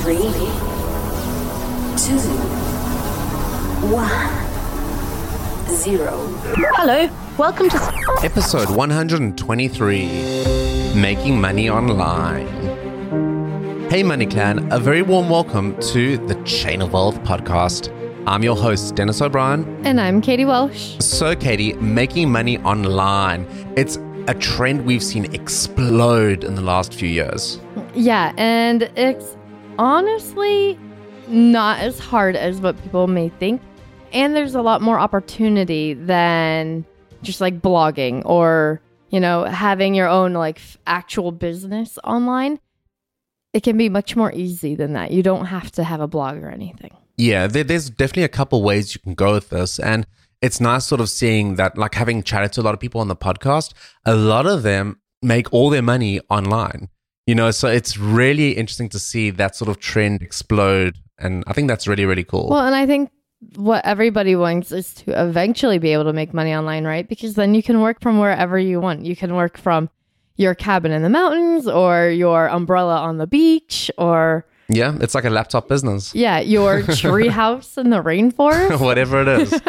Three, two, one, zero. Hello, welcome to. Episode 123 Making Money Online. Hey, Money Clan, a very warm welcome to the Chain of Wealth podcast. I'm your host, Dennis O'Brien. And I'm Katie Welsh. So, Katie, making money online, it's a trend we've seen explode in the last few years. Yeah, and it's honestly not as hard as what people may think. And there's a lot more opportunity than just like blogging or, you know, having your own like actual business online. It can be much more easy than that. You don't have to have a blog or anything. Yeah, there, there's definitely a couple ways you can go with this. And it's nice sort of seeing that, like having chatted to a lot of people on the podcast, a lot of them make all their money online. You know, so it's really interesting to see that sort of trend explode. And I think that's really, really cool. Well, and I think what everybody wants is to eventually be able to make money online, right? Because then you can work from wherever you want. You can work from your cabin in the mountains or your umbrella on the beach or yeah, it's like a laptop business. yeah, your tree house in the rainforest. Whatever it is.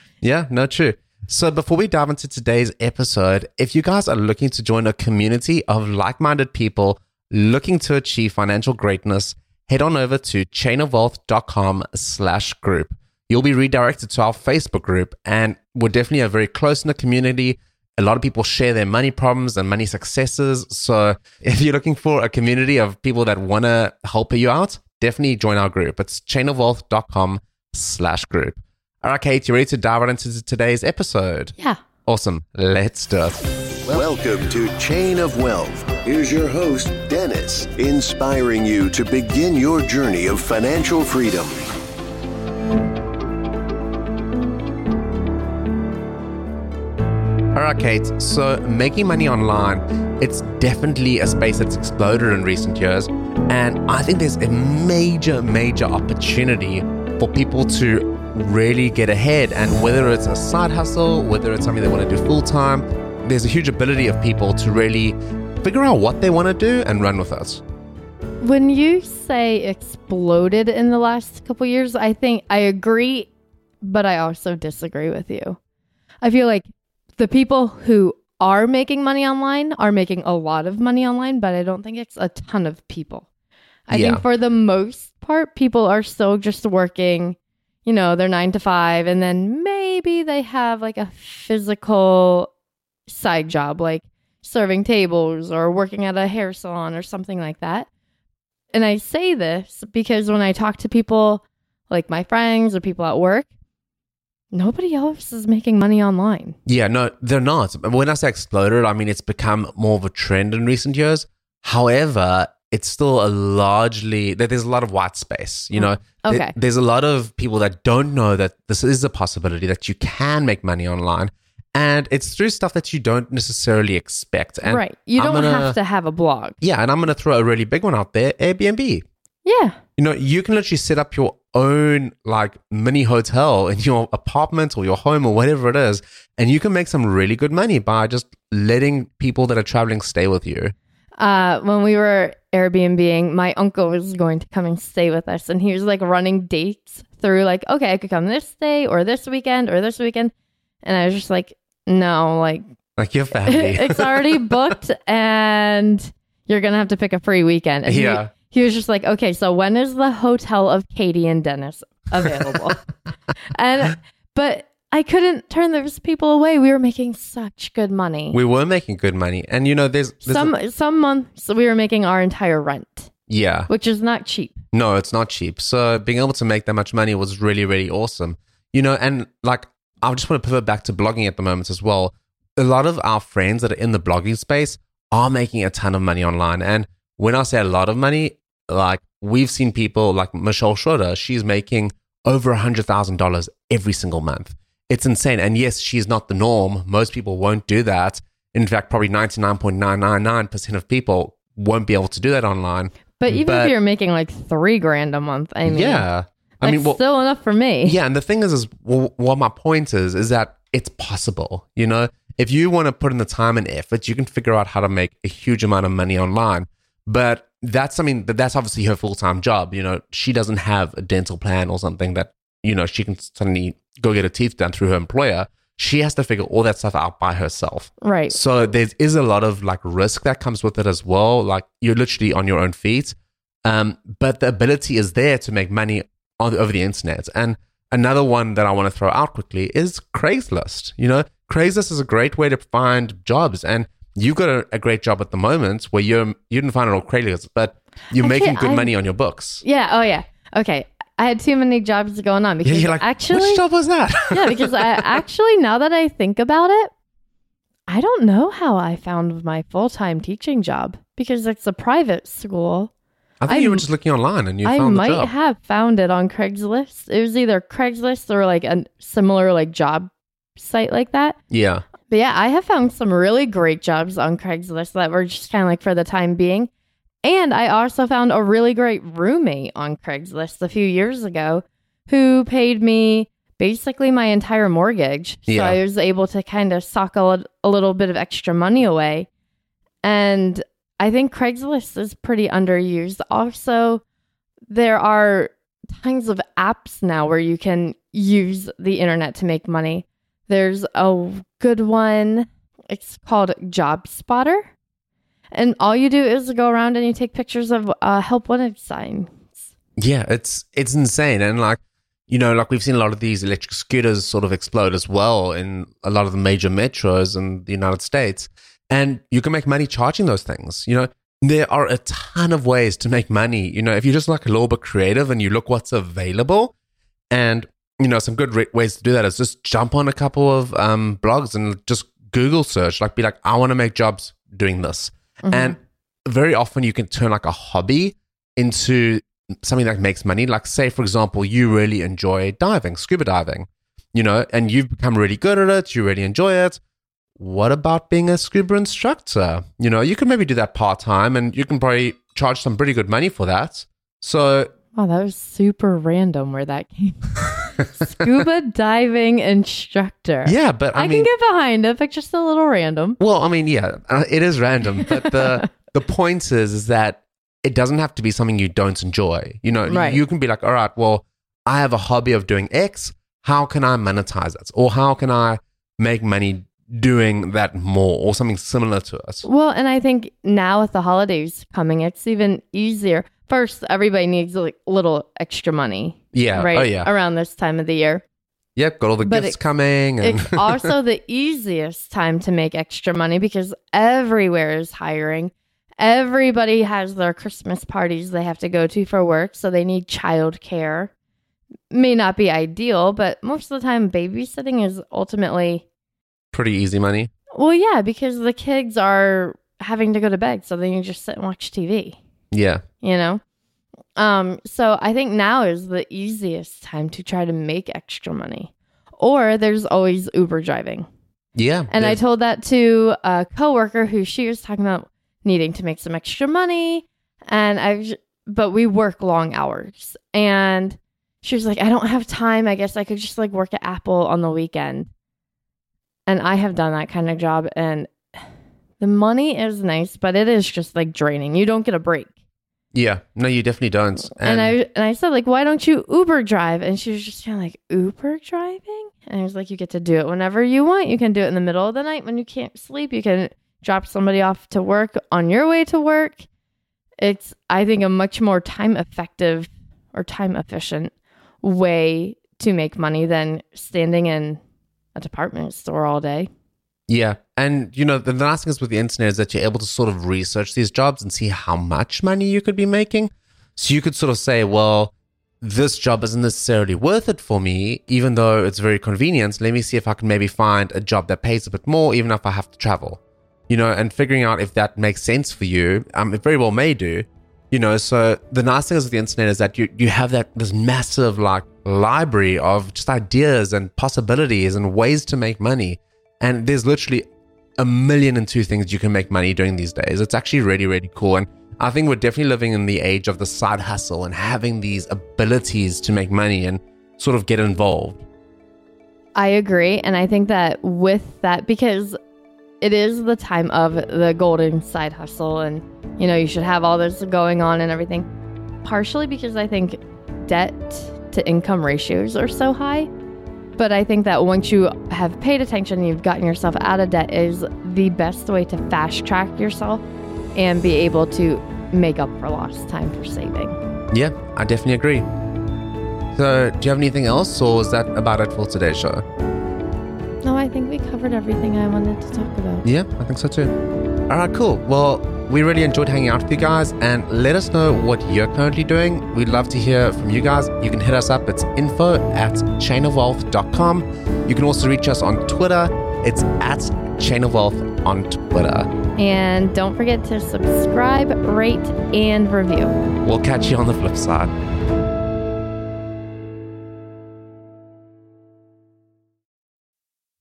yeah, no, true. So before we dive into today's episode, if you guys are looking to join a community of like-minded people looking to achieve financial greatness, head on over to chainofwealth.com slash group. You'll be redirected to our Facebook group and we're definitely a very close-knit community. A lot of people share their money problems and money successes. So if you're looking for a community of people that want to help you out, definitely join our group. It's chainofwealth.com slash group. All right, Kate, you ready to dive right into today's episode? yeah. Awesome. Let's do it. Welcome to Chain of Wealth. Here's your host, Dennis, inspiring you to begin your journey of financial freedom. All right, Kate. So, making money online, it's definitely a space that's exploded in recent years. And I think there's a major, major opportunity for people to really get ahead. And whether it's a side hustle, whether it's something they want to do full time, there's a huge ability of people to really figure out what they want to do and run with us. When you say exploded in the last couple years, I think I agree, but I also disagree with you. I feel like the people who are making money online are making a lot of money online, but I don't think it's a ton of people. I Yeah. think for the most part, people are still just working, you know, they're nine to five, and then maybe they have like a physical side job, like serving tables or working at a hair salon or something like that. And I say this because when I talk to people like my friends or people at work, nobody else is making money online. Yeah, no, they're not. When I say exploded, I mean it's become more of a trend in recent years. However, it's still a largely that there's a lot of white space. You know, There- Okay. there's a lot of people that don't know that this is a possibility that you can make money online, And it's through stuff that you don't necessarily expect. And right. You I'm don't gonna- have to have a blog. Yeah, and I'm going to throw a really big one out there Airbnb. Yeah. You know, you can literally set up your own like mini hotel in your apartment or your home or whatever it is, and you can make some really good money by just letting people that are traveling stay with you. Uh, when we were Airbnbing, my uncle was going to come and stay with us, and he was like running dates through, like, okay, I could come this day or this weekend or this weekend. And I was just like, no, like, Like your family. it's already booked, and you're to have to pick a free weekend. And he- Yeah. He, was just like, okay, so when is the hotel of Katie and Dennis available? and, but I couldn't turn those people away. We were making such good money. we were making good money. And you know, there's, there's some some months we were making our entire rent, yeah. which is not cheap. No, it's not cheap. So being able to make that much money was really, really awesome. You know, and like I just want to pivot back to blogging at the moment as well. A lot of our friends that are in the blogging space are making a ton of money online. And when I say a lot of money, like we've seen people like Michelle Schroeder, she's making over a hundred thousand dollars every single month. It's insane. And yes, she's not the norm. Most people won't do that. In fact, probably 99.999% of people won't be able to do that online. But even But- if you're making like three grand a month, I mean, yeah. I mean, well, still enough for me. yeah, and the thing is, is well, what my point is, is that it's possible. You know, if you want to put in the time and effort, you can figure out how to make a huge amount of money online. But that's something that that's obviously her full time job. You know, she doesn't have a dental plan or something that you know she can suddenly go get her teeth done through her employer. She has to figure all that stuff out by herself. Right. So there is a lot of like risk that comes with it as well. Like you're literally on your own feet. Um, but the ability is there to make money on over the internet. And another one that I want to throw out quickly is Craigslist. You know, Craigslist is a great way to find jobs, and you've got a, a great job at the moment where you're you didn't find it on Craigslist, but you're making good I- money on your books. Yeah. Oh, yeah. Okay. I had too many jobs going on Yeah, because you're like, actually, which job was that? yeah, because I actually now that I think about it, I don't know how I found my full time teaching job because it's a private school. I think you were just looking online and you I found the might job. have found it on Craigslist. It was either Craigslist or like a similar like job site like that. yeah, But yeah, I have found some really great jobs on Craigslist that were just kind of like for the time being. And I also found a really great roommate on Craigslist a few years ago who paid me basically my entire mortgage. So Yeah. I was able to kind of sock a, a little bit of extra money away. And I think Craigslist is pretty underused. Also, there are tons of apps now where you can use the internet to make money. There's a good one. It's called Job Spotter. And all you do is go around and you take pictures of uh, help wanted signs. Yeah, it's it's insane, and like you know, like we've seen a lot of these electric scooters sort of explode as well in a lot of the major metros in the United States, and you can make money charging those things. You know, there are a ton of ways to make money. You know, if you're just like a little bit creative and you look what's available, and you know, some good re- ways to do that is just jump on a couple of um, blogs and just Google search, like be like, I want to make jobs doing this. Mm-hmm. And very often you can turn like a hobby into something that makes money. Like, say, for example, you really enjoy diving, scuba diving, you know, and you've become really good at it, you really enjoy it. What about being a scuba instructor? You know, you can maybe do that part time and you can probably charge some pretty good money for that. So, Oh, that was super random where that came. Scuba diving instructor. yeah, but I, I, mean, can get behind it, but just a little random. Well, I mean, yeah, uh, it is random, but the the point is is that it doesn't have to be something you don't enjoy. You know, Right. you can be like, all right, well, I have a hobby of doing X. How can I monetize it, or how can I make money doing that more, or something similar to it? Well, and I think now with the holidays coming, it's even easier. First, everybody needs like little extra money, Yeah. Oh, right? Oh yeah. Around this time of the year. Yep. Got all the But gifts it- coming, and It's also the easiest time to make extra money because everywhere is hiring. Everybody has their Christmas parties they have to go to for work, so they need childcare. May not be ideal, but most of the time, babysitting is ultimately pretty easy money. well, yeah, because the kids are having to go to bed, so then you just sit and watch TV. Yeah. You know, um. So I think now is the easiest time to try to make extra money, or there's always Uber driving. Yeah. And I told that to a coworker who she was talking about needing to make some extra money. And I, j- but we work long hours. And she was like, I don't have time. I guess I could just like work at Apple on the weekend. And I have done that kind of job. And the money is nice, but it is just like draining. You don't get a break. Yeah. No, you definitely don't. And, I and I said like, why don't you Uber drive? And she was just kind of like, Uber driving? And I was like, you get to do it whenever you want. You can do it in the middle of the night when you can't sleep. You can drop somebody off to work on your way to work. It's I think a much more time effective or time efficient way to make money than standing in a department store all day. Yeah. And, you know, the nice thing is with the internet is that you're able to sort of research these jobs and see how much money you could be making. So you could sort of say, well, this job isn't necessarily worth it for me, even though it's very convenient. Let me see if I can maybe find a job that pays a bit more, even if I have to travel. You know, and figuring out if that makes sense for you, um, it very well may do. You know, so the nice thing is with the internet is that you you have that this massive like library of just ideas and possibilities and ways to make money. And there's literally a million and two things you can make money doing these days. It's actually really, really cool. And I think we're definitely living in the age of the side hustle and having these abilities to make money and sort of get involved. I agree. And I think that with that, because it is the time of the golden side hustle, and you know, you should have all this going on and everything. Partially because I think debt to income ratios are so high. But I think that once you have paid attention and you've gotten yourself out of debt, is the best way to fast track yourself and be able to make up for lost time for saving. Yeah, I definitely agree. So, do you have anything else, or is that about it for today's show? No, I think we covered everything I wanted to talk about. Yeah, I think so too. All right, cool. Well, we really enjoyed hanging out with you guys and let us know what you're currently doing. We'd love to hear from you guys. You can hit us up. It's info at chainofwealth.com. You can also reach us on Twitter. It's at chainofwealth on Twitter. And don't forget to subscribe, rate, and review. We'll catch you on the flip side.